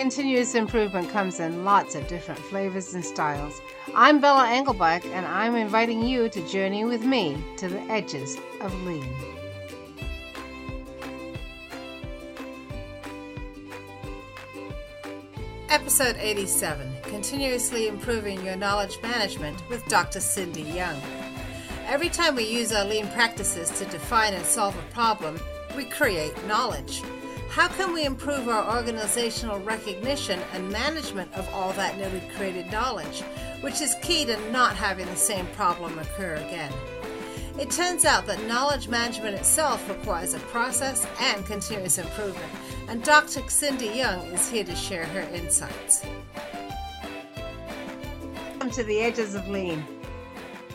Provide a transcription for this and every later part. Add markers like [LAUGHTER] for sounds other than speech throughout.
Continuous improvement comes in lots of different flavors and styles. I'm Bella Engelbach, and I'm inviting you to journey with me to the edges of lean. Episode 87 Continuously Improving Your Knowledge Management with Dr. Cindy Young. Every time we use our lean practices to define and solve a problem, we create knowledge. How can we improve our organizational recognition and management of all that newly created knowledge, which is key to not having the same problem occur again? It turns out that knowledge management itself requires a process and continuous improvement, and Dr. Cindy Young is here to share her insights. Welcome to the edges of lean.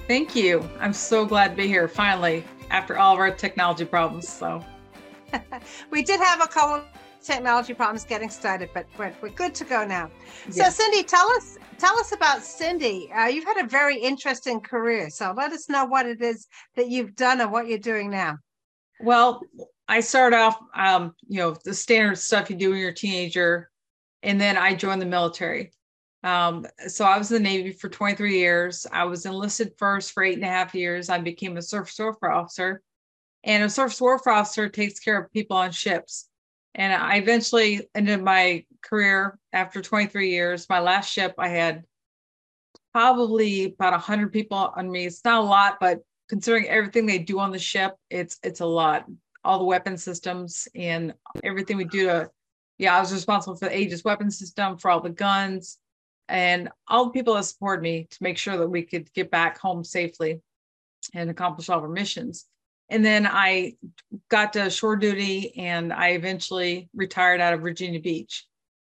Thank you. I'm so glad to be here finally after all of our technology problems. So [LAUGHS] we did have a couple technology problems getting started, but we're, we're good to go now. So. Cindy, tell us tell us about Cindy. Uh, you've had a very interesting career, so let us know what it is that you've done and what you're doing now. Well, I started off, um, you know, the standard stuff you do when you're a teenager, and then I joined the military. Um, so I was in the Navy for 23 years. I was enlisted first for eight and a half years. I became a surface warfare officer and a surface warfare officer takes care of people on ships. And I eventually ended my career after 23 years. My last ship, I had probably about 100 people on me. It's not a lot, but considering everything they do on the ship, it's it's a lot. All the weapon systems and everything we do to, yeah, I was responsible for the Aegis weapon system, for all the guns, and all the people that supported me to make sure that we could get back home safely and accomplish all of our missions. And then I got to shore duty and I eventually retired out of Virginia Beach.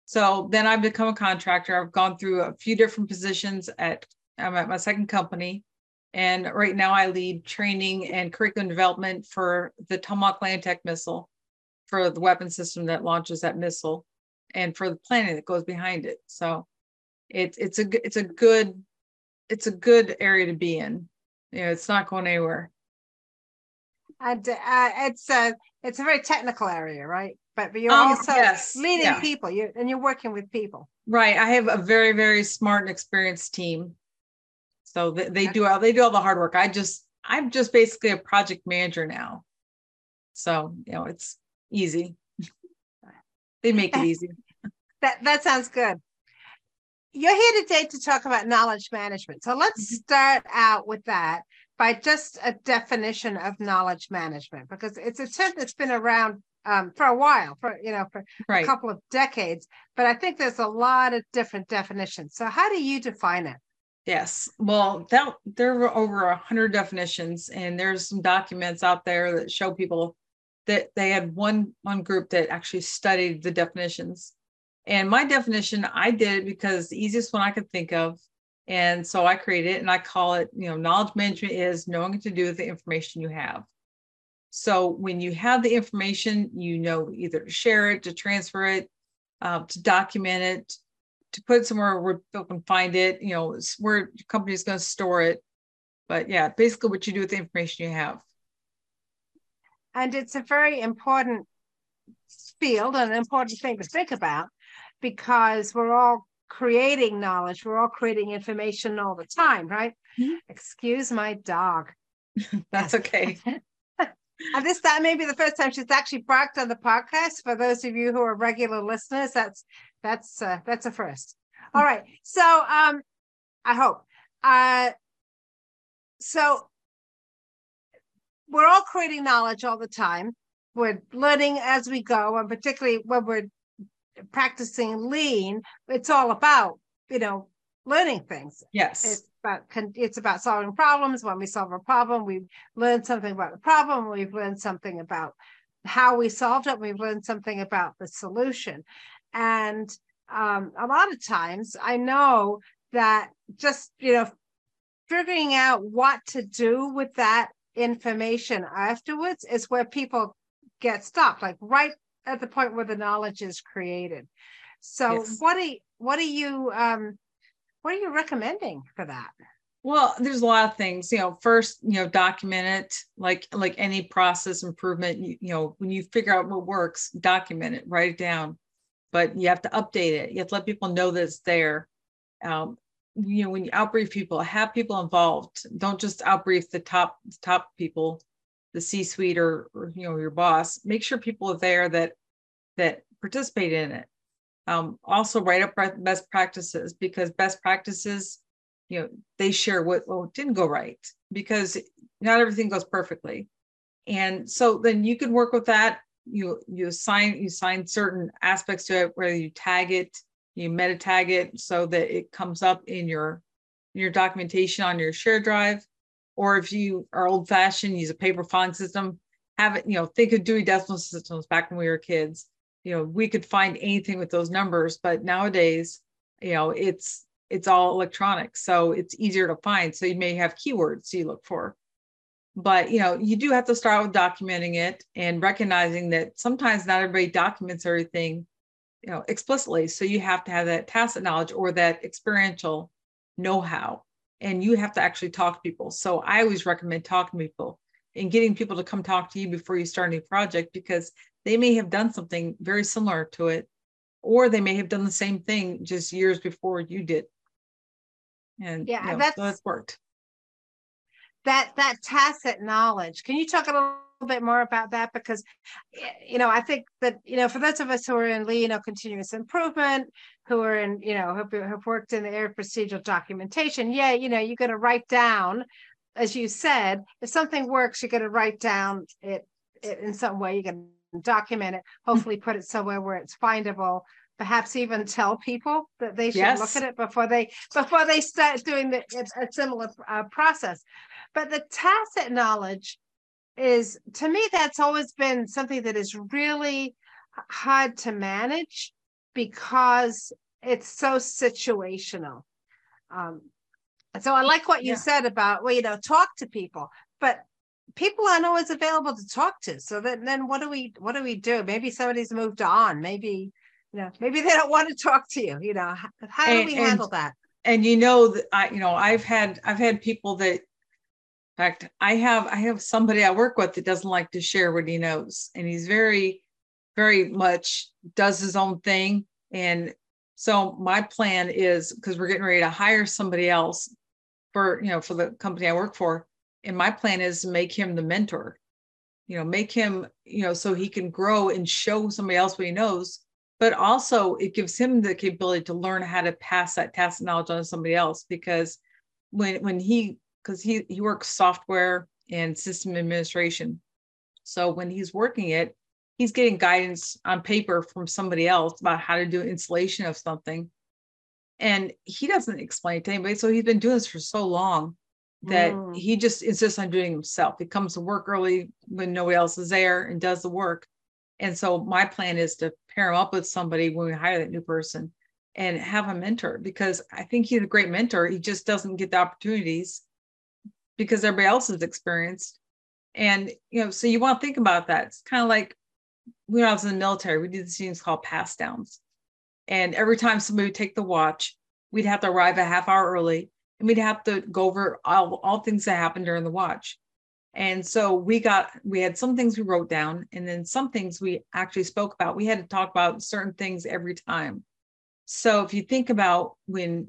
So then I've become a contractor. I've gone through a few different positions at I'm at my second company. And right now I lead training and curriculum development for the Tomahawk Land Attack missile for the weapon system that launches that missile and for the planning that goes behind it. So it's it's a it's a good it's a good area to be in. You know, it's not going anywhere and uh, it's a it's a very technical area, right? But, but you're um, also yes. leading yeah. people, you and you're working with people. Right. I have a very very smart and experienced team, so they, they do all they do all the hard work. I just I'm just basically a project manager now, so you know it's easy. [LAUGHS] they make it easy. [LAUGHS] that that sounds good. You're here today to talk about knowledge management. So let's mm-hmm. start out with that by just a definition of knowledge management because it's a term that's been around um, for a while, for you know, for right. a couple of decades. But I think there's a lot of different definitions. So how do you define it? Yes, well, that, there were over a hundred definitions, and there's some documents out there that show people that they had one one group that actually studied the definitions. And my definition, I did it because the easiest one I could think of and so I created it and I call it, you know, knowledge management is knowing what to do with the information you have. So when you have the information, you know either to share it, to transfer it, uh, to document it, to put it somewhere where people can find it, you know, where your company is going to store it. But yeah, basically what you do with the information you have. And it's a very important field and an important thing to think about because we're all creating knowledge. We're all creating information all the time, right? Mm-hmm. Excuse my dog. [LAUGHS] That's okay. [LAUGHS] and this that may be the first time she's actually barked on the podcast. For those of you who are regular listeners, that's that's uh, that's a first. All right. So um I hope. Uh so we're all creating knowledge all the time. We're learning as we go, and particularly when we're practicing lean, it's all about, you know, learning things. Yes. It's about it's about solving problems. When we solve a problem, we've learned something about the problem. We've learned something about how we solved it. We've learned something about the solution. And um, a lot of times I know that just, you know, figuring out what to do with that information afterwards is where people get stuck. Like right at the point where the knowledge is created. So yes. what are what are you um what are you recommending for that? Well, there's a lot of things. You know, first, you know, document it like like any process improvement. You, you know, when you figure out what works, document it, write it down. but you have to update it. You have to let people know that it's there. Um, you know, when you outbrief people, have people involved. Don't just outbrief the top top people, the C-suite or, or you know your boss. Make sure people are there that that participate in it. Um, also, write up best practices because best practices, you know, they share what, what didn't go right because not everything goes perfectly. And so then you can work with that. You you assign you assign certain aspects to it, whether you tag it, you meta tag it so that it comes up in your your documentation on your share drive. Or if you are old fashioned, use a paper file system. Have it, you know, think of Dewey Decimal Systems back when we were kids. You know, we could find anything with those numbers, but nowadays, you know, it's it's all electronic, so it's easier to find. So you may have keywords you look for but you know you do have to start with documenting it and recognizing that sometimes not everybody documents everything you know explicitly so you have to have that tacit knowledge or that experiential know-how and you have to actually talk to people. So i always recommend talking to people and getting people to come talk to you before you start a new project because they may have done something very similar to it or they may have done the same thing just years before you did. And yeah you know, that's, so that's worked. That that tacit knowledge. Can you talk a little bit more about that? Because you know i think that you know for those of us who are in you know continuous improvement who are in you know have, have worked in the area of procedural documentation. Yeah you know you're going to write down as you said if something works you're going to write down it, it in some way you can document it hopefully put it somewhere where it's findable perhaps even tell people that they should yes. look at it before they before they start doing the, a similar uh, process. But the tacit knowledge is, to me, that's always been something that is really hard to manage because it's so situational. Um, so I like what you yeah. said about, well, you know, talk to people, but people aren't always available to talk to. So then, then what do we, what do we do? Maybe somebody's moved on. Maybe, you know, maybe they don't want to talk to you. You know, how, do and, we handle and, that? And you know that I, you know, I've had, I've had people that in fact, I have I have somebody I work with that doesn't like to share what he knows, and he's very, very much does his own thing. And so my plan is because we're getting ready to hire somebody else for you know for the company I work for, and my plan is to make him the mentor. You know, make him you know so he can grow and show somebody else what he knows. But also, it gives him the capability to learn how to pass that tacit knowledge on to somebody else because when when he because he he works software and system administration. So when he's working it, he's getting guidance on paper from somebody else about how to do installation of something. And he doesn't explain it to anybody. So he's been doing this for so long that mm. he just insists on doing himself. He comes to work early when nobody else is there and does the work. And so my plan is to pair him up with somebody when we hire that new person and have a mentor because I think he's a great mentor. He just doesn't get the opportunities because everybody else is experienced. And, you know, so you want to think about that. It's kind of like when I was in the military, we did these things called pass downs. And every time somebody would take the watch, we'd have to arrive a half hour early and we'd have to go over all, all things that happened during the watch. And so we got, we had some things we wrote down and then some things we actually spoke about. We had to talk about certain things every time. So if you think about when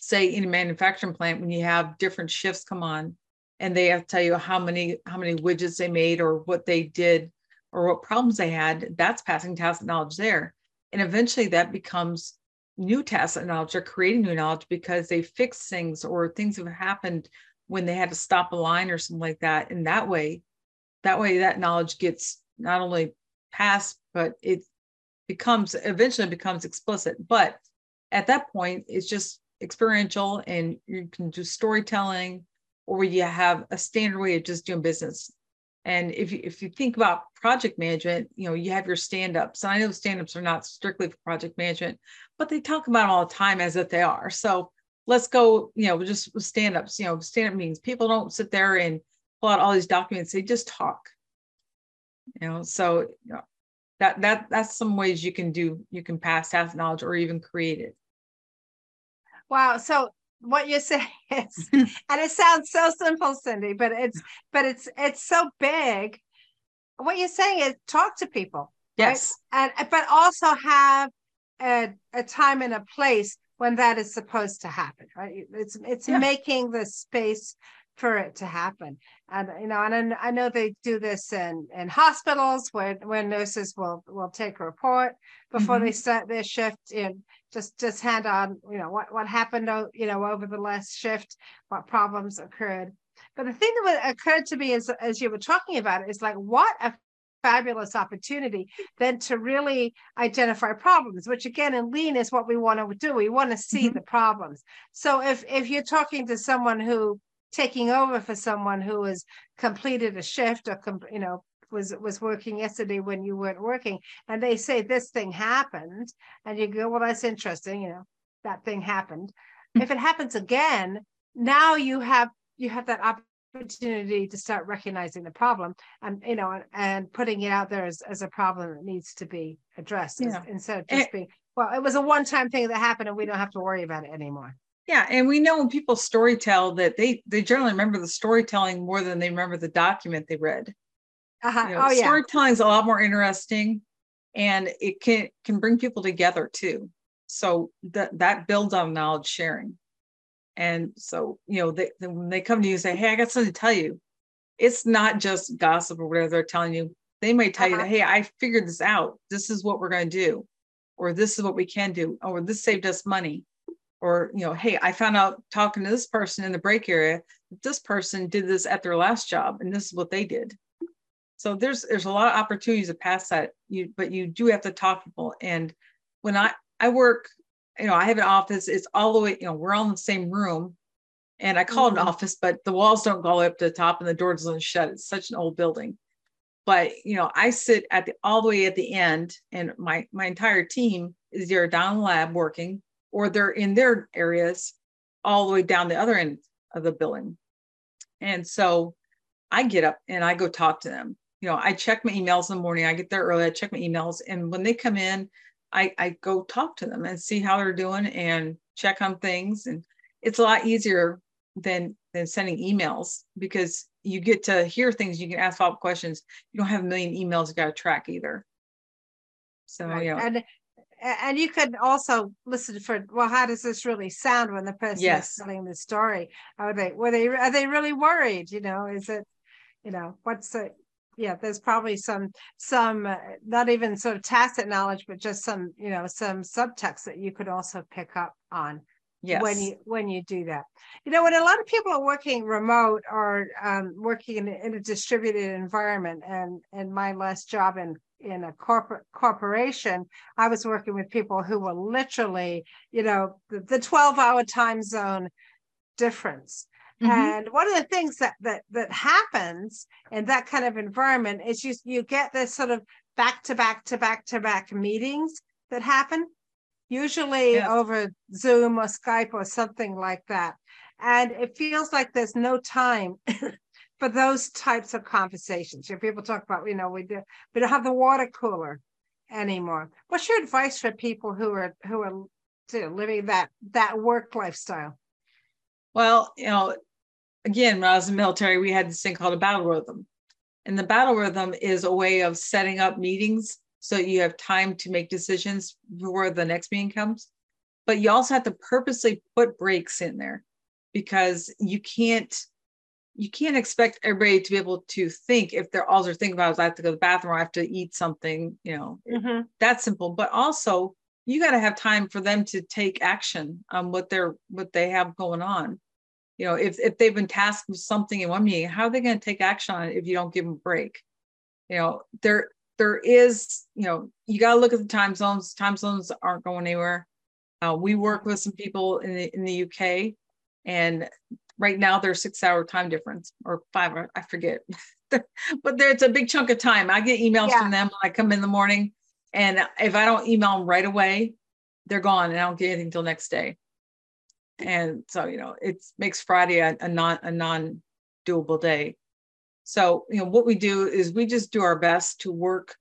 say in a manufacturing plant when you have different shifts come on and they have to tell you how many how many widgets they made or what they did or what problems they had that's passing tacit knowledge there. And eventually that becomes new tacit knowledge or creating new knowledge because they fix things or things have happened when they had to stop a line or something like that. And that way that way that knowledge gets not only passed but it becomes eventually becomes explicit. But at that point it's just experiential and you can do storytelling or you have a standard way of just doing business. And if you, if you think about project management, you know, you have your stand-ups. And I know stand-ups are not strictly for project management, but they talk about all the time as if they are. So let's go, you know, just with stand-ups, you know, stand-up means people don't sit there and pull out all these documents, they just talk. You know, so you know, that that that's some ways you can do you can pass that knowledge or even create it. Wow. So what you're saying [LAUGHS] is, [LAUGHS] hmm. and it sounds so simple, Cindy, but it's but it's it's so big. What you're saying is talk to people. Yes. Right? And but also have a, a time and a place when that is supposed to happen, right? It's it's yeah. making the space for it to happen. And you know, and I know they do this in in hospitals where where nurses will will take a report before mm-hmm. they start their shift and just just hand on you know what what happened you know over the last shift, what problems occurred. But the thing that occurred to me as as you were talking about it is like what a fabulous opportunity then to really identify problems which again in lean is what we want to do we want to see mm-hmm. the problems so if if you're talking to someone who taking over for someone who has completed a shift or you know was was working yesterday when you weren't working and they say this thing happened and you go well that's interesting you know that thing happened mm-hmm. if it happens again now you have you have that opportunity to start recognizing the problem and you know and putting it out there as, as a problem that needs to be addressed yeah. instead of just being well it was a one-time thing that happened and we don't have to worry about it anymore yeah, and we know when people storytell that they they generally remember the storytelling more than they remember the document they read. Uh-huh. You know, oh yeah. Storytelling is a lot more interesting, and it can can bring people together too. So that that builds on knowledge sharing. And so you know, they, when they come to you and say, "Hey, I got something to tell you," it's not just gossip or whatever they're telling you. They might tell uh-huh. you that, "Hey, I figured this out. This is what we're going to do," or "This is what we can do," or "This saved us money." Or you know hey i found out talking to this person in the break area this person did this at their last job and this is what they did. So there's there's a lot of opportunities to pass that. You but you do have to talk to people. And when i i work you know i have an office. It's all the way you know we're all in the same room. And i call mm-hmm. it an office but the walls don't go all the way up to the top and the door doesn't shut. It's such an old building. But you know i sit at the all the way at the end and my my entire team is there down the lab working or they're in their areas all the way down the other end of the building. And so I get up and I go talk to them. You know, I check my emails in the morning. I get there early. I check my emails. And when they come in, I, I go talk to them and see how they're doing and check on things. And it's a lot easier than than sending emails because you get to hear things. You can ask follow-up questions. You don't have a million emails you got to track either. So right. know, and and you could also listen for well how does this really sound when the person yes. is telling the story are they were they are they really worried you know is it you know what's the yeah there's probably some some uh, not even sort of tacit knowledge but just some you know some subtext that you could also pick up on yes. when you when you do that you know when a lot of people are working remote or um, working in, in a distributed environment and and my last job in in a corporate corporation, I was working with people who were literally, you know, the, the 12 hour time zone difference. Mm-hmm. And one of the things that that that happens in that kind of environment is you you get this sort of back to back to back to back meetings that happen, usually yes. over Zoom or Skype or something like that. And it feels like there's no time [LAUGHS] for those types of conversations. You know, people talk about, you know, we do, we don't have the water cooler anymore. What's your advice for people who are who are living that that work lifestyle? Well, you know, again, when I was in the military, we had this thing called a battle rhythm. And the battle rhythm is a way of setting up meetings so you have time to make decisions before the next meeting comes. But you also have to purposely put breaks in there because you can't you can't expect everybody to be able to think if they're all they're thinking about is I have to go to the bathroom or I have to eat something, you know, mm-hmm. that's simple. But also you got to have time for them to take action on what they're what they have going on. You know, if if they've been tasked with something in one meeting, how are they going to take action on it if you don't give them a break? You know, there there is, you know, you got to look at the time zones. Time zones aren't going anywhere. Uh, we work with some people in the in the UK, and right now there's six hour time difference or five i forget. [LAUGHS] But there's a big chunk of time. I get emails yeah. from them when i come in the morning and if i don't email them right away they're gone and i don't get anything until next day. And so you know it makes friday a, a non a non doable day. So you know what we do is we just do our best to work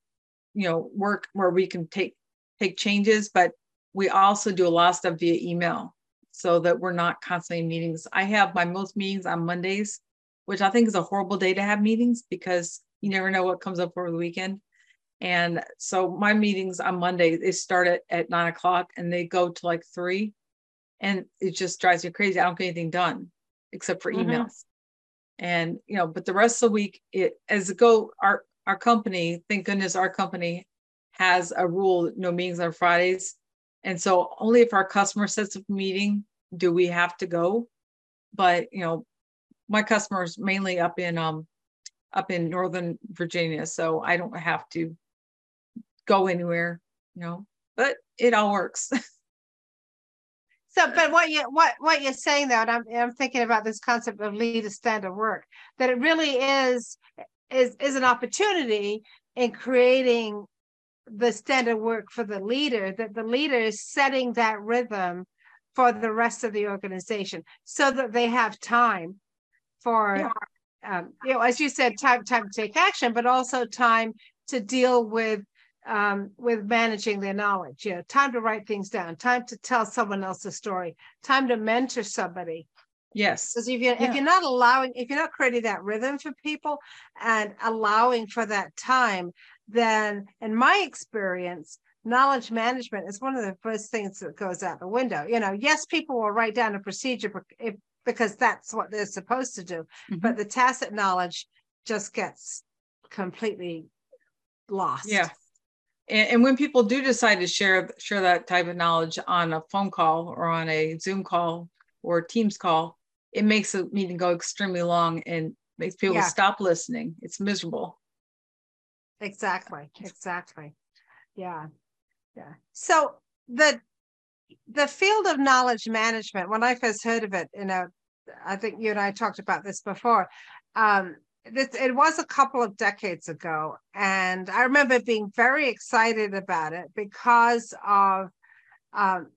you know work where we can take take changes but we also do a lot of stuff via email so that we're not constantly meetings. I have my most meetings on Mondays, which I think is a horrible day to have meetings because you never know what comes up over the weekend. And so my meetings on Monday, they start at, at nine o'clock and they go to like three. And it just drives me crazy. I don't get anything done except for mm-hmm. emails. And you know, but the rest of the week, it as it go, our our company, thank goodness our company has a rule, no meetings on Fridays. And so only if our customer sets a meeting do we have to go. But you know, my customers mainly up in um up in Northern Virginia, so I don't have to go anywhere, you know, but it all works. [LAUGHS] So, but what you what what you're saying though, and I'm I'm thinking about this concept of leader standard work, that it really is is is an opportunity in creating the standard work for the leader, that the leader is setting that rhythm for the rest of the organization so that they have time for yeah. um, you know, as you said, time time to take action, but also time to deal with um, with managing their knowledge. You know, time to write things down, time to tell someone else a story, time to mentor somebody. Yes. Because if you're yeah. if you're not allowing, if you're not creating that rhythm for people and allowing for that time, then in my experience, knowledge management is one of the first things that goes out the window. You know, yes, people will write down a procedure if, because that's what they're supposed to do, mm-hmm. but the tacit knowledge just gets completely lost. Yeah and, and, when people do decide to share share that type of knowledge on a phone call or on a zoom call or teams call it makes the meeting go extremely long and makes people yeah. stop listening it's miserable exactly exactly yeah yeah so the the field of knowledge management when i first heard of it you know i think you and i talked about this before um, this, it was a couple of decades ago, and I remember being very excited about it because of um,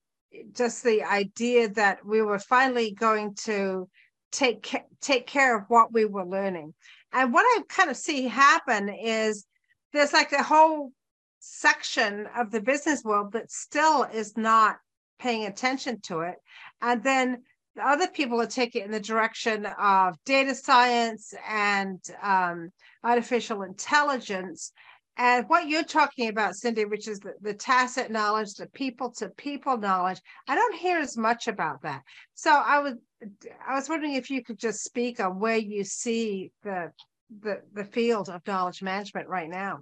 just the idea that we were finally going to take take care of what we were learning. And what I kind of see happen is there's like a whole section of the business world that still is not paying attention to it, and then other people are taking it in the direction of data science and um, artificial intelligence. And what you're talking about, Cindy, which is the, the tacit knowledge, the people to people knowledge, I don't hear as much about that. So I was I was wondering if you could just speak on where you see the the, the field of knowledge management right now.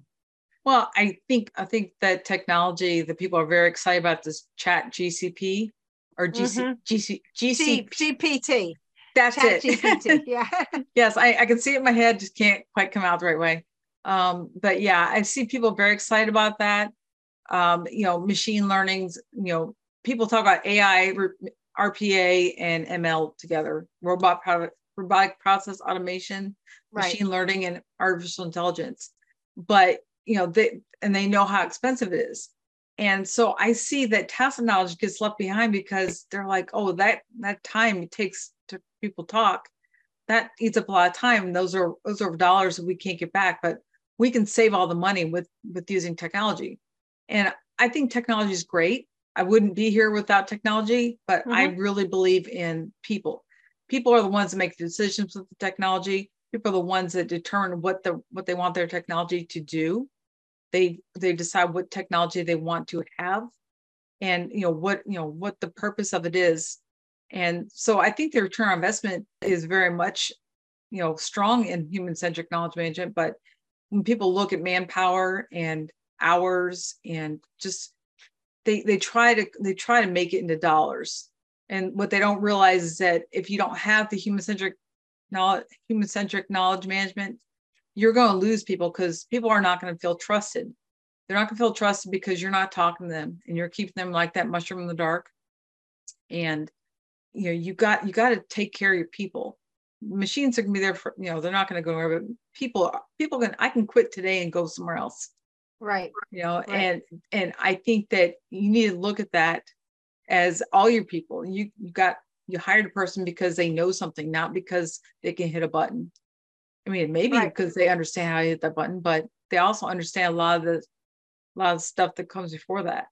Well, I think I think that technology, the people are very excited about this chat GCP or GC, mm-hmm. GC, GC, GPT. That's Chat it. GPT. [LAUGHS] Yeah. yes, I, I can see it in my head, just can't quite come out the right way. Um, but yeah, I see people very excited about that. Um, you know, machine learnings, you know, people talk about AI, RPA, and ML together, robot product, robotic process automation, right. machine learning, and artificial intelligence. But you know, they and they know how expensive it is. And so I see that tacit knowledge gets left behind because they're like, oh, that that time it takes to people talk, that eats up a lot of time. Those are those are dollars that we can't get back, but we can save all the money with with using technology. And I think technology is great. I wouldn't be here without technology, but mm-hmm. I really believe in people. People are the ones that make the decisions with the technology. People are the ones that determine what the what they want their technology to do. They they decide what technology they want to have and you know what you know what the purpose of it is. And so i think the return on investment is very much you know strong in human centric knowledge management but when people look at manpower and hours and just they they try to they try to make it into dollars. And what they don't realize is that if you don't have the human centric knowledge human centric knowledge management you're going to lose people because people are not going to feel trusted. They're not going to feel trusted because you're not talking to them and you're keeping them like that mushroom in the dark. And you know, you got you got to take care of your people. Machines are going to be there for you know they're not going to go anywhere, but people people can I can quit today and go somewhere else. Right. You know, right. and and I think that you need to look at that as all your people. You you got you hired a person because they know something, not because they can hit a button. I mean, maybe right. because they understand how to hit that button, but they also understand a lot of the a lot of stuff that comes before that.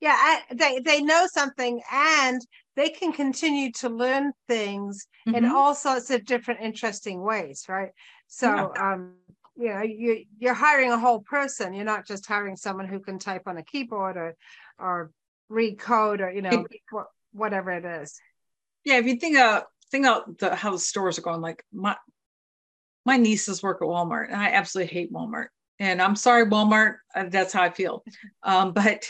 Yeah, I, they they know something, and they can continue to learn things mm-hmm. in all sorts of different interesting ways, right? So, yeah. um, you know you you're hiring a whole person you're not just hiring someone who can type on a keyboard or or read code or you know whatever it is yeah if you think of think about the, how the stores are going like my my nieces work at walmart and i absolutely hate walmart. And i'm sorry walmart uh, that's how i feel. [LAUGHS] Um, but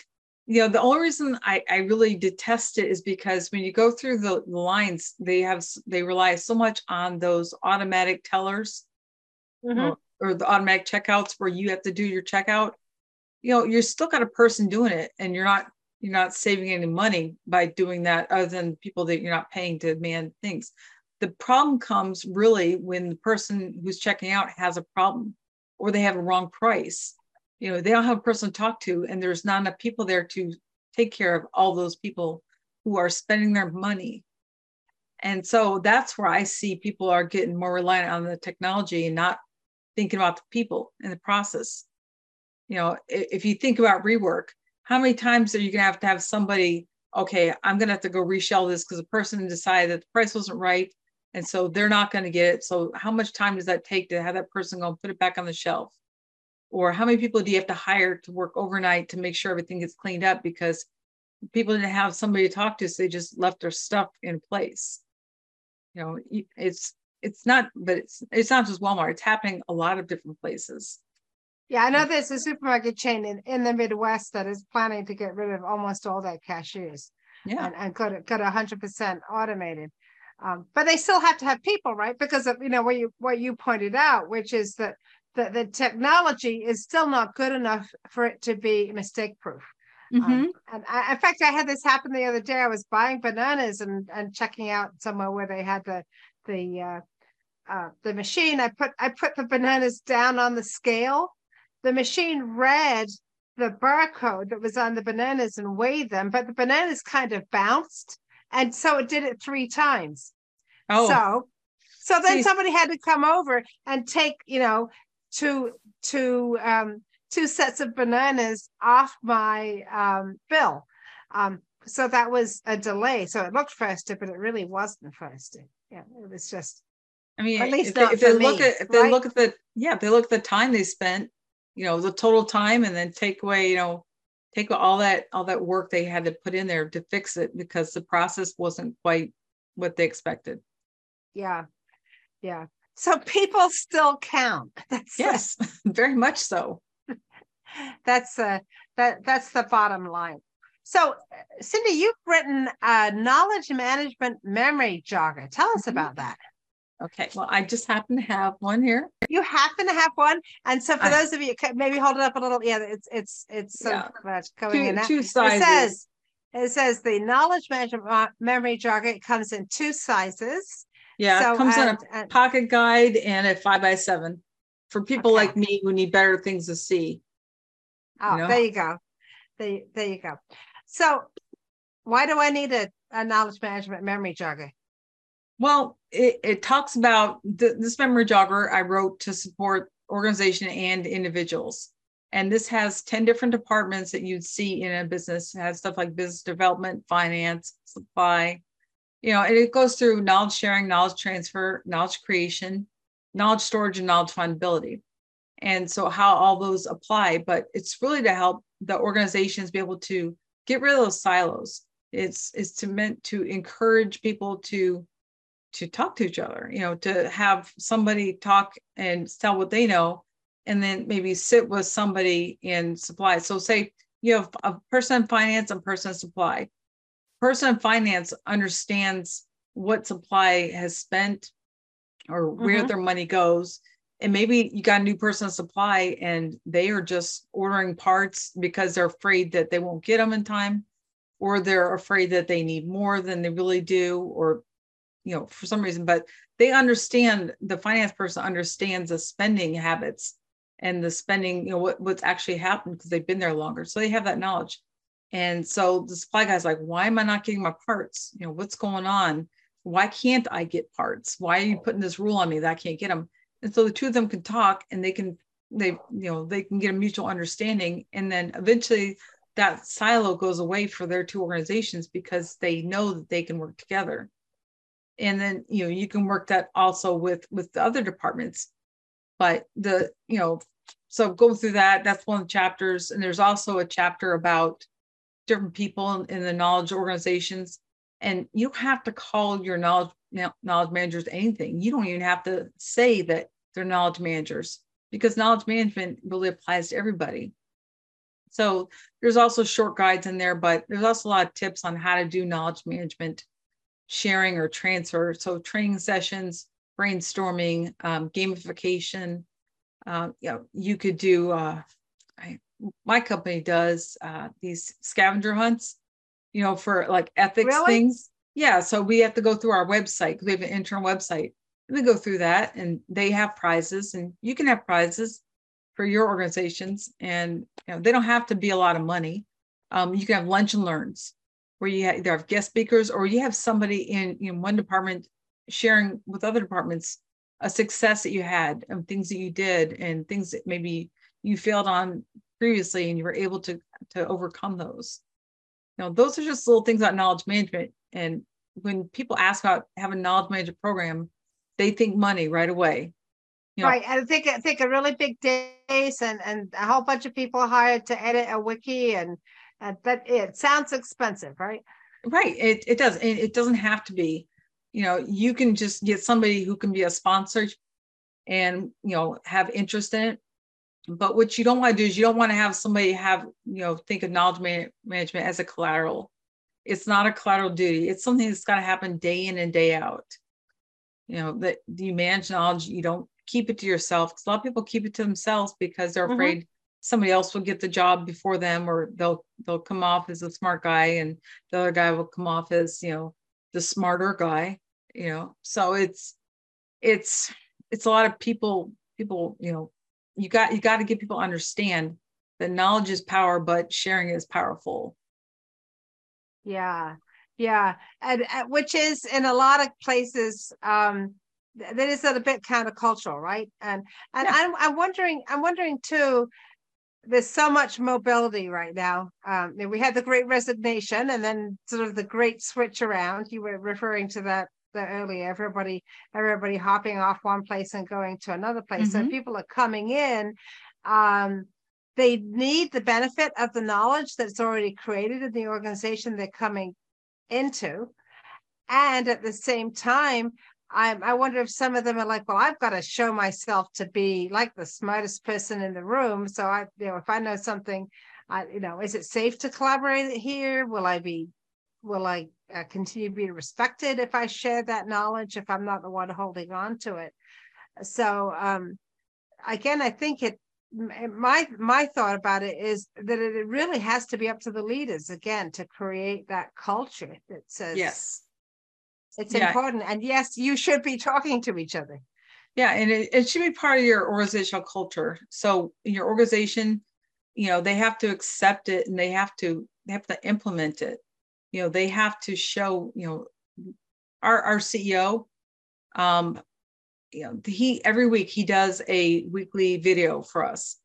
you know the only reason I, I really detest it is because when you go through the, the lines they have they rely so much on those automatic tellers mm-hmm. or, or, the automatic checkouts where you have to do your checkout. You know you're still got a person doing it and you're not you're not saving any money by doing that other than people that you're not paying to demand things. The problem comes really when the person who's checking out has a problem or they have a wrong price. You know they don't have a person to talk to and there's not enough people there to take care of all those people who are spending their money. And so that's where i see people are getting more reliant on the technology and not thinking about the people in the process. You know if you think about rework how many times are you going to have to have somebody okay i'm going to have to go reshell this because the person decided that the price wasn't right and so they're not going to get it. So how much time does that take to have that person go and put it back on the shelf? Or how many people do you have to hire to work overnight to make sure everything gets cleaned up? Because people didn't have somebody to talk to so they just left their stuff in place. You know it's it's not but it's it's not just walmart it's happening a lot of different places yeah i know there's a supermarket chain in, in the midwest that is planning to get rid of almost all their cashiers yeah and, and got it got 100% automated um, but they still have to have people right because of you know what you what you pointed out which is that the, the technology is still not good enough for it to be mistake proof. Um, mm-hmm. Um, and I, in fact, I had this happen the other day. I was buying bananas and, and checking out somewhere where they had the the uh, uh, the machine. I put I put the bananas down on the scale. The machine read the barcode that was on the bananas and weighed them, but the bananas kind of bounced, and so it did it three times. Oh, so so then somebody had to come over and take you know two two um, two sets of bananas off my um, bill. Um, so that was a delay. So it looked faster, but it really wasn't faster. Yeah, it was just. I mean, at least if, they, if they look at if right? they look at the yeah, if they look at the time they spent, you know, the total time, and then take away, you know, take all that all that work they had to put in there to fix it because the process wasn't quite what they expected. Yeah, yeah. So people still count. [LAUGHS] That's yes, [LAUGHS] very much so. [LAUGHS] that's uh, that that's the bottom line. So, Cindy, you've written a knowledge management memory jogger. Tell us mm-hmm. about that. Okay. Well, I just happen to have one here. You happen to have one, and so for I, those of you, maybe hold it up a little. Yeah, it's it's it's so yeah. much going two, in. Two sizes. It says it says the knowledge management uh, memory jogger. It comes in two sizes. Yeah, so, it comes in a pocket guide and a five by seven for people okay. like me who need better things to see. Oh, you know? there you go. There, there you go. So, why do I need a, a knowledge management memory jogger? Well, it, it talks about the, this memory jogger I wrote to support organization and individuals. And this has 10 different departments that you'd see in a business. It has stuff like business development, finance, supply, you know, and it goes through knowledge sharing, knowledge transfer, knowledge creation, knowledge storage, and knowledge findability. And so how all those apply, but it's really to help the organizations be able to get rid of those silos. It's it's to meant to encourage people to to talk to each other, you know, to have somebody talk and tell what they know, and then maybe sit with somebody in supply. So say you have a person in finance and person in supply person in finance understands what supply has spent or where mm-hmm. their money goes and maybe you got a new person in supply and they are just ordering parts because they're afraid that they won't get them in time or they're afraid that they need more than they really do or you know for some reason but they understand the finance person understands the spending habits and the spending you know what, what's actually happened because they've been there longer so they have that knowledge and so the supply guy's like, why am I not getting my parts? You know, what's going on? Why can't I get parts? Why are you putting this rule on me that I can't get them? And so the two of them can talk and they can, they, you know, they can get a mutual understanding. And then eventually that silo goes away for their two organizations because they know that they can work together. And then, you know, you can work that also with, with the other departments. but the you know so go through that that's one of the chapters. And there's also a chapter about different people in, in the knowledge organizations. And you don't have to call your knowledge knowledge managers anything. You don't even have to say that they're knowledge managers because knowledge management really applies to everybody. So there's also short guides in there but there's also a lot of tips on how to do knowledge management sharing or transfer so training sessions brainstorming um, gamification uh, you know you could do uh, I, my company does uh, these scavenger hunts you know, for like ethics really? things. Yeah. So we have to go through our website. We have an internal website. We go through that and they have prizes and you can have prizes for your organizations. And you know, they don't have to be a lot of money. Um, you can have lunch and learns where you either have guest speakers or you have somebody in know, one department sharing with other departments a success that you had and things that you did and things that maybe you failed on previously and you were able to to overcome those you know, those are just little things about knowledge management. And when people ask about having a knowledge management program, they think money right away. You know, right. I think I think a really big days and and a whole bunch of people hired to edit a wiki and but it sounds expensive, right? Right. It it does. It, it doesn't have to be. You know, you can just get somebody who can be a sponsor and you know have interest in it but what you don't want to do is you don't want to have somebody have, you know, think of knowledge man- management as a collateral. It's not a collateral duty. It's something that's got to happen day in and day out. You know, that you manage knowledge, you don't keep it to yourself. Because a lot of people keep it to themselves because they're mm-hmm. Somebody else will get the job before them, or they'll they'll come off as a smart guy, and the other guy will come off as, you know, the smarter guy. You know, so it's it's it's a lot of people people you know you got you got to get people understand that knowledge is power, but sharing is powerful. Yeah, yeah, and, and which is in a lot of places um, that is a bit countercultural, right? And and yeah. I'm I'm wondering I'm wondering too. There's so much mobility right now. Um, we had the Great Resignation, and then sort of the Great Switch around. You were referring to that the earlier everybody everybody hopping off one place and going to another place mm-hmm. so people are coming in um, they need the benefit of the knowledge that's already created in the organization they're coming into and at the same time I, I wonder if some of them are like, well, I've got to show myself to be like the smartest person in the room. So I, you know, if I know something, I, you know, is it safe to collaborate here? Will I be, will I uh, continue to be respected if I share that knowledge, if I'm not the one holding on to it. So um, again, I think it my my thought about it is that it really has to be up to the leaders again to create that culture that says yes it's yeah. important. And yes you should be talking to each other. Yeah and it, it should be part of your organizational culture. So your organization you know they have to accept it and they have to they have to implement it. You know they have to show you know our our ceo um you know he every week he does a weekly video for us.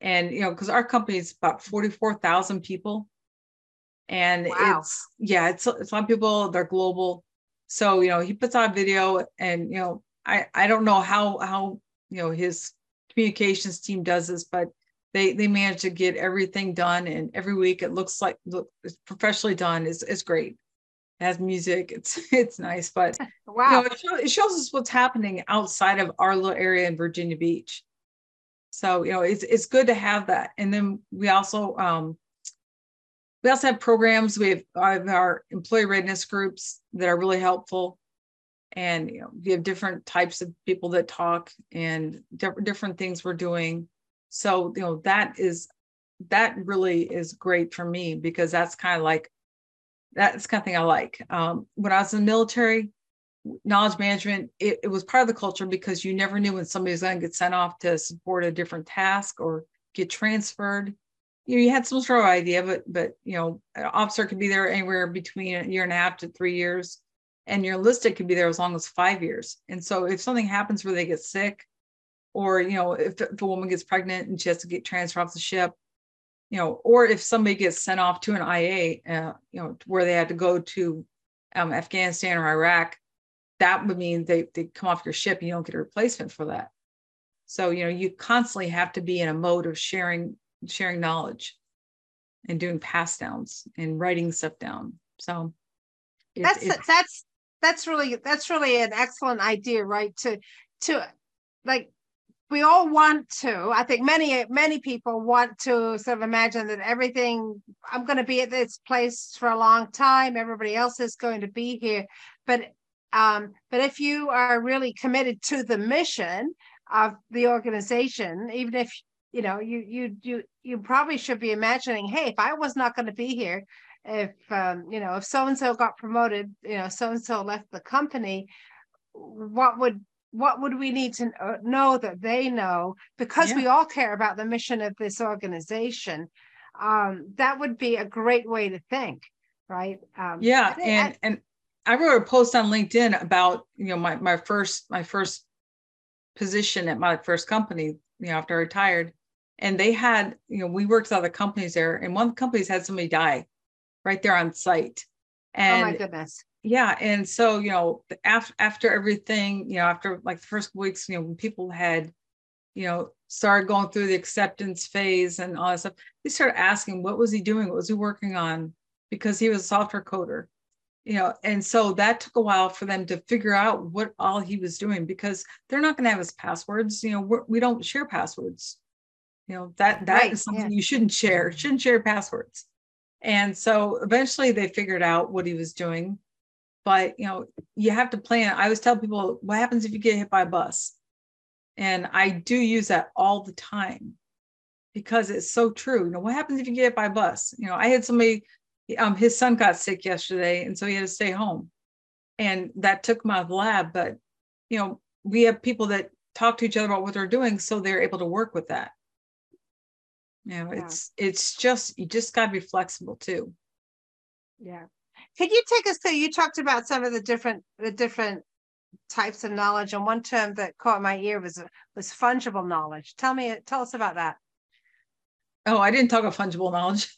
And you know because our company is about 44,000 people. And wow. it's yeah it's, it's a lot of people they're global so you know he puts out video and you know i i don't know how how you know his communications team does this but they they manage to get everything done. And every week it looks like look it's professionally done. Is is great. It has music. It's [LAUGHS] it's nice. But wow [LAUGHS] you know, it, show, it shows us what's happening outside of our little area in virginia beach. So you know it's it's good to have that. And then we also um we also have programs we have our employee readiness groups that are really helpful and you know we have different types of people that talk and different things we're doing so, you know, that is that really is great for me because that's kind of like that's kind of thing I like. Um, when I was in the military, knowledge management, it, it was part of the culture because you never knew when somebody was going to get sent off to support a different task or get transferred. You know, you had some sort of idea, but but you know, an officer could be there anywhere between a year and a half to three years, and your enlisted could be there as long as five years. And so, if something happens where they get sick, or you know if, if a woman gets pregnant and she has to get transferred off the ship you know or if somebody gets sent off to an ia uh, you know where they had to go to um, afghanistan or iraq that would mean they, they come off your ship and you don't get a replacement for that So, you know, you constantly have to be in a mode of sharing, sharing knowledge and doing pass downs and writing stuff down. So it, that's it, that's that's really that's really an excellent idea, right? To to like we all want to i think many many people want to sort of imagine that everything i'm going to be at this place for a long time everybody else is going to be here but um but if you are really committed to the mission of the organization even if you know you you you you probably should be imagining hey if i was not going to be here if um you know if so and so got promoted you know so and so left the company what would what would we need to uh, know that they know because yeah. we all care about the mission of this organization um, that would be a great way to think right um, yeah and I, and i wrote a post on linkedin about you know my my first my first position at my first company you know after i retired and they had you know we worked with other companies there and one of the companies had somebody die right there on site. And oh my goodness. Yeah and so you know after after everything you know after like the first weeks you know when people had you know started going through the acceptance phase and all that stuff they started asking what was he doing? What was he working on? Because he was a software coder you know and so that took a while for them to figure out what all he was doing because they're not going to have his passwords you know we're, we do not share passwords you know that that right, is something yeah. you shouldn't share. Shouldn't share passwords. And so eventually they figured out what he was doing. But you know you have to plan. I always tell people what happens if you get hit by a bus? And i do use that all the time because it's so true. You know what happens if you get hit by a bus? You know i had somebody um, his son got sick yesterday and so he had to stay home. And that took him out of the lab but you know we have people that talk to each other about what they're doing so they're able to work with that you know yeah. it's it's just you just got to be flexible too yeah can you take us through? You talked about some of the different the different types of knowledge, and one term that caught my ear was was fungible knowledge. Tell me, tell us about that. Oh, I didn't talk about fungible knowledge.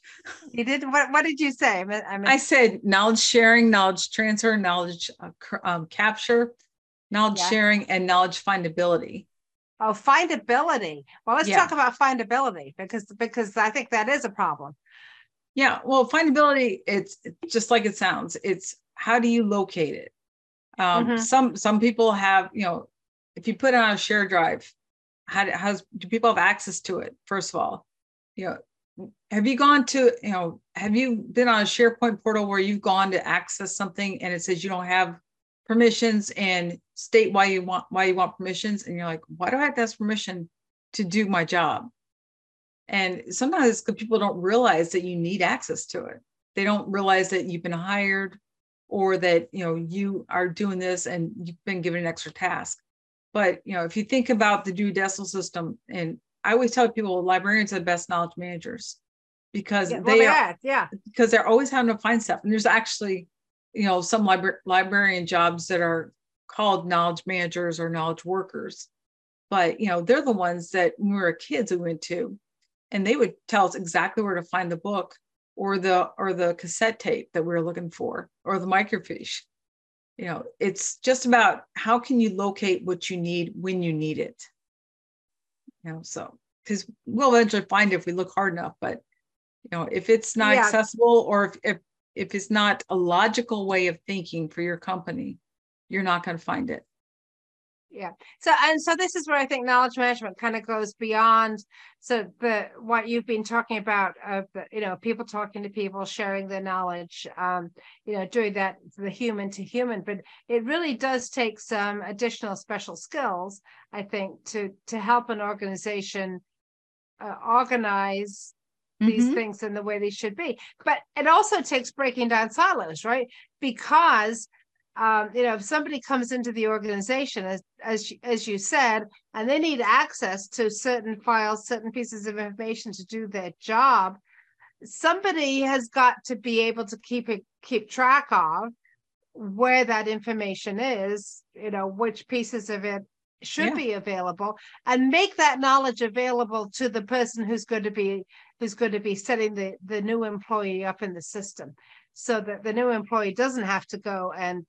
You did. What What did you say? I, mean, I said knowledge sharing, knowledge transfer, knowledge uh, um, capture, knowledge yeah. sharing, and knowledge findability. Oh, findability. Well, let's yeah. talk about findability because because I think that is a problem. Yeah, well, findability it's, just like it sounds. It's how do you locate it? Um, mm-hmm. Some some people have, you know, if you put it on a share drive, how has do people have access to it? First of all, you know, have you gone to, you know, have you been on a SharePoint portal where you've gone to access something and it says you don't have permissions and state why you want why you want permissions and you're like, why do I have to ask permission to do my job? And sometimes people don't realize that you need access to it. They don't realize that you've been hired or that you know you are doing this and you've been given an extra task. But you know, if you think about the Dewey Decimal System, and I always tell people librarians are the best knowledge managers because yeah, well, they are, yeah, because they're always having to find stuff. And there's actually, you know, some libra- librarian jobs that are called knowledge managers or knowledge workers. But you know, they're the ones that when we were kids we went to and they would tell us exactly where to find the book or the or the cassette tape that we were looking for or the microfiche you know it's just about how can you locate what you need when you need it you know so because we'll eventually find it if we look hard enough but you know if it's not yeah. accessible or if, if if it's not a logical way of thinking for your company you're not going to find it. Yeah. So and so this is where i think knowledge management kind of goes beyond so the what you've been talking about of uh, you know people talking to people sharing their knowledge um you know doing that the human to human but it really does take some additional special skills i think to to help an organization uh, organize these mm-hmm. things in the way they should be. But it also takes breaking down silos right? Because um, you know, if somebody comes into the organization, as as as you said, and they need access to certain files, certain pieces of information to do their job, somebody has got to be able to keep it keep track of where that information is. You know, which pieces of it should yeah. be available, and make that knowledge available to the person who's going to be who's going to be setting the the new employee up in the system so that the new employee doesn't have to go and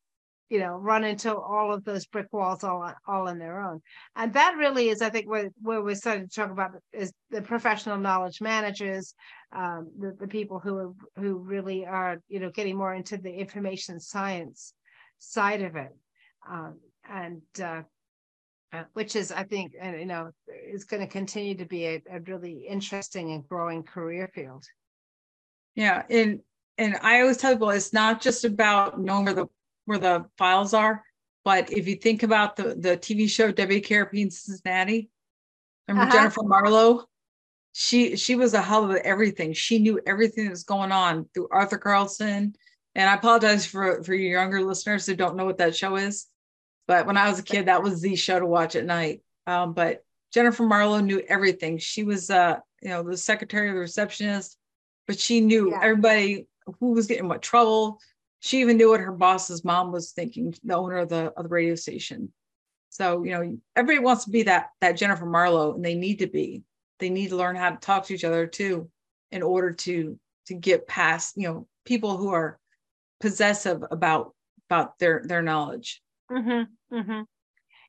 you know run into all of those brick walls all all on their own. And that really is i think where, where we're starting to talk about is the professional knowledge managers um, the, the people who are who really are you know getting more into the information science side of it. Um, and uh, uh, which is i think and you know is going to continue to be a, a really interesting and growing career field. Yeah and and i always tell people it's not just about knowing where the where the files are. But if you think about the the TV show WKRP in Cincinnati, remember uh-huh. Jennifer Marlowe? She she was a hub of everything. She knew everything that was going on through Arthur Carlson. And I apologize for for your younger listeners who don't know what that show is. But when I was a kid, that was the show to watch at night. Um, but Jennifer Marlowe knew everything. She was uh, you know, the secretary, the receptionist, but she knew yeah. everybody who was getting what trouble, she even knew what her boss's mom was thinking, the owner of the of the radio station. So, you know, everybody wants to be that that Jennifer Marlowe, and they need to be. They need to learn how to talk to each other too, in order to to get past, you know, people who are possessive about about their their knowledge. Mm-hmm, mm-hmm.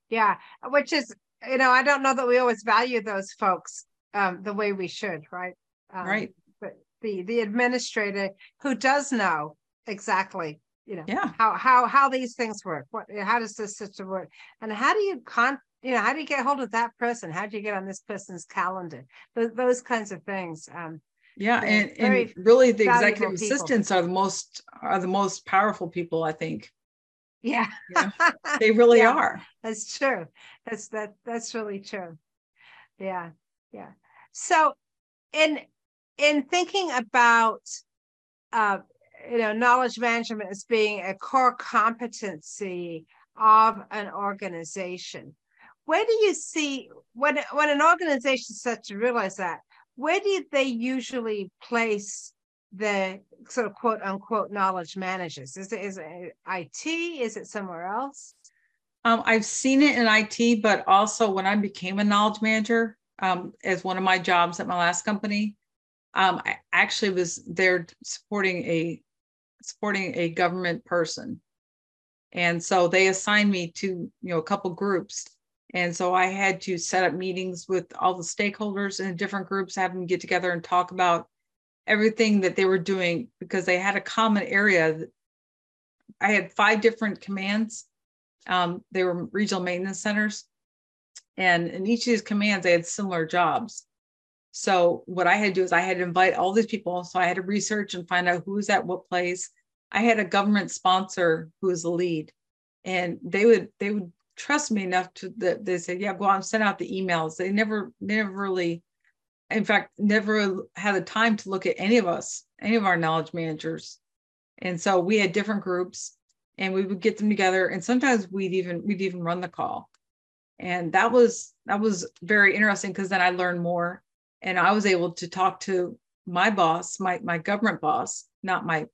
Yeah, which is, you know, I don't know that we always value those folks um, the way we should, right? Um, right. But the the administrator who does know exactly you know yeah. how how how these things work what how does this system work? And how do you con you know how do you get hold of that person? How do you get on this person's calendar? Those, those kinds of things um yeah and, and really the executive people. assistants are the most are the most powerful people i think. Yeah, yeah. [LAUGHS] They really yeah, are. That's true. That's that that's really true. Yeah yeah. So in in thinking about uh you know knowledge management as being a core competency of an organization. Where do you see when when an organization starts to realize that where do they usually place the sort of quote unquote knowledge managers? Is it is it it is it somewhere else? Um, i've seen it in it but also when i became a knowledge manager um, as one of my jobs at my last company um, i actually was there supporting a supporting a government person. And so they assigned me to, you know, a couple groups. And so I had to set up meetings with all the stakeholders in different groups, have them get together and talk about everything that they were doing because they had a common area. I had five different commands. Um, they were regional maintenance centers. And in each of these commands, they had similar jobs. So what I had to do is I had to invite all these people. So I had to research and find out who's at what place. I had a government sponsor who was the lead, and they would they would trust me enough to that they said, yeah, go on, send out the emails. They never never really, in fact, never had the time to look at any of us, any of our knowledge managers. And so we had different groups and we would get them together. And sometimes we'd even we'd even run the call. And that was that was very interesting because then I learned more and I was able to talk to my boss, my my government boss, not my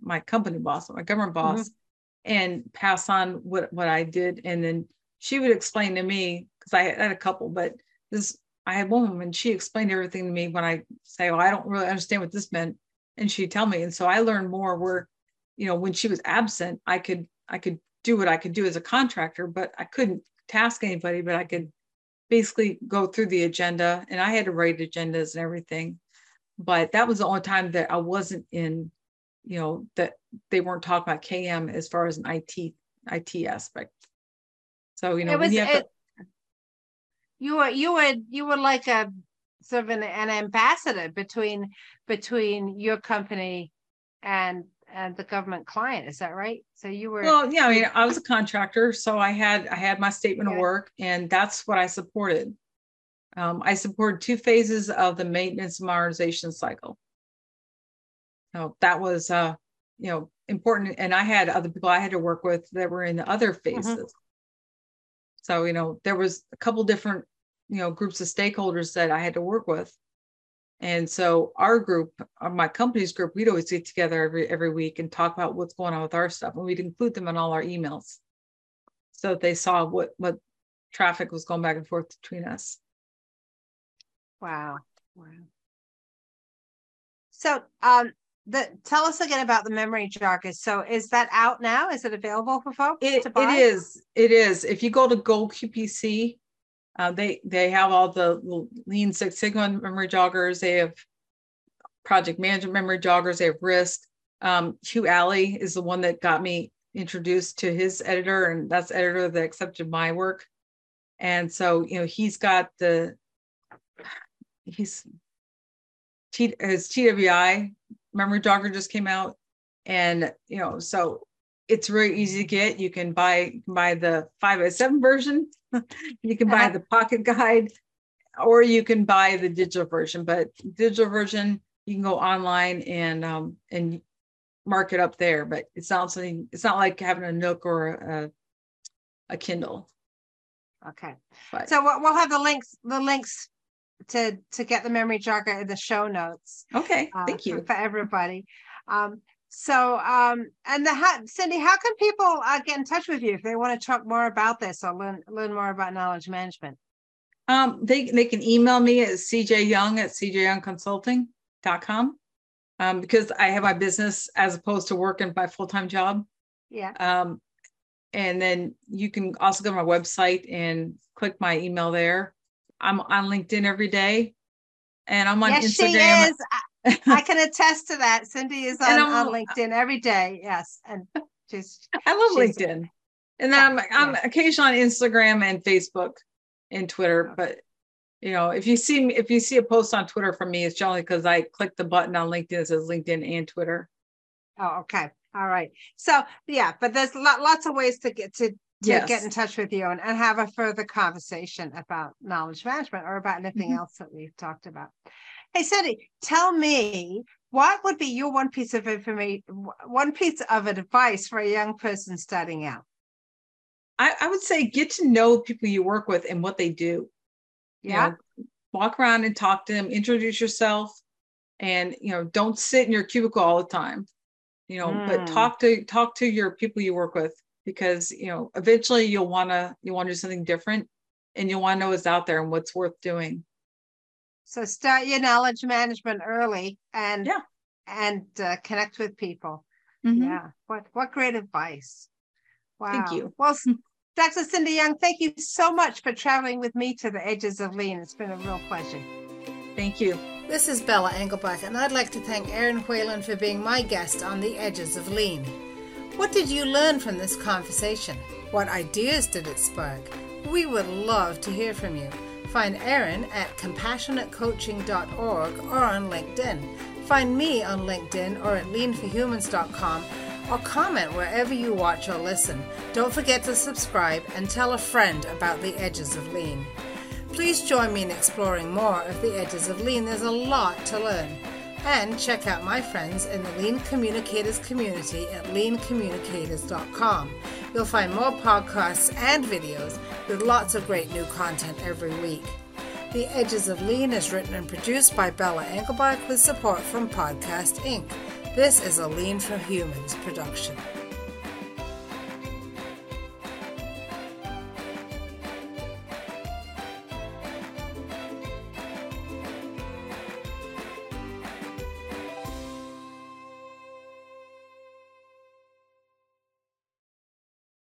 my company boss, but my government mm-hmm. boss, mm-hmm. and pass on what what I did, and then she would explain to me because I had a couple, but this I had one woman, she explained everything to me when I say, "Oh, I don't really understand what this meant," and she'd tell me, and so I learned more. Where, you know, when she was absent, I could I could do what I could do as a contractor, but I couldn't task anybody, but I could basically go through the agenda and I had to write agendas and everything. But that was the only time that I wasn't in, you know, that they weren't talking about KM as far as an IT IT aspect. So, you know, it was, you, it, to, you were you were you were like a sort of an, an ambassador between between your company and and the government client. Is that right? So you were well, yeah. I mean, I was a contractor, so I had I had my statement of work, and that's what I supported. Um, I supported two phases of the maintenance modernization cycle. So that was, uh, you know, important. And I had other people I had to work with that were in the other mm-hmm. phases. Mm-hmm. So you know, there was a couple different, you know, groups of stakeholders that I had to work with. And so our group, uh, my company's group, we'd always get together every every week and talk about what's going on with our stuff, and we'd include them in all our emails, so that they saw what what traffic was going back and forth between us. Wow, wow. So, um, the tell us again about the memory jogger. So is that out now? Is it available for folks it, to buy? It is. It is. If you go to Goal/QPC, uh, they they have all the Lean Six Sigma memory joggers. They have project management memory joggers. They have Risk. Um, Hugh Alley is the one that got me introduced to his editor, and that's editor that accepted my work. And so, you know, he's got the he's T, his TWI memory jogger just came out, and you know, so it's really easy to get. You can buy buy the five by seven version, you can buy the pocket guide, or you can buy the digital version. But digital version, you can go online and um and mark it up there. But it's not something. It's not like having a Nook or a a Kindle. Okay. But, so we'll have the links the links to to get the memory jogger in the show notes. Okay, uh, thank you for, for everybody. Um, so, um, and the how, Cindy, how can people uh, get in touch with you if they want to talk more about this or learn learn more about knowledge management? Um, they they can email me at cjyoung at cjyoungconsulting.com um, because I have my business as opposed to working my full time job. Yeah. Um, and then you can also go to my website and click my email there. I'm on LinkedIn every day, and I'm on yes, Instagram. She is. I, [LAUGHS] can attest to that. Cindy is on, on LinkedIn every day. Yes, and just [LAUGHS] I love LinkedIn, and then I'm I'm occasionally on Instagram and Facebook and Twitter. But you know, if you see me, if you see a post on Twitter from me, it's generally because I click the button on LinkedIn that says LinkedIn and Twitter. Oh, okay. All right. So yeah, but there's lots of ways to get to to yes. get in touch with you and, and have a further conversation about knowledge management or about anything mm-hmm. else that we've talked about. Hey, Sandy, tell me what would be your one piece of information, one piece of advice for a young person starting out? I, I would say get to know people you work with and what they do. Yeah. You know, walk around and talk to them, introduce yourself, and you know, don't sit in your cubicle all the time. You know, mm. but talk to talk to your people you work with because you know eventually you'll want to you want to do something different and you'll want to know what's out there and what's worth doing so start your knowledge management early and yeah. and uh, connect with people. Mm-hmm. yeah. What what great advice. Wow. thank you. Well dr. Cindy young thank you so much for traveling with me to the edges of lean. It's been a real pleasure. Thank you. This is Bella Englebach, and I'd like to thank Erin Whalen for being my guest on The Edges of Lean. What did you learn from this conversation? What ideas did it spark? We would love to hear from you. Find Erin at compassionatecoaching.org or on LinkedIn. Find me on LinkedIn or at leanforhumans.com or comment wherever you watch or listen. Don't forget to subscribe and tell a friend about the edges of lean. Please join me in exploring more of the edges of lean. There's a lot to learn. And check out my friends in the Lean Communicators community at leancommunicators.com. You'll find more podcasts and videos with lots of great new content every week. The Edges of Lean is written and produced by Bella Englebach with support from Podcast Inc. This is a Lean for Humans production.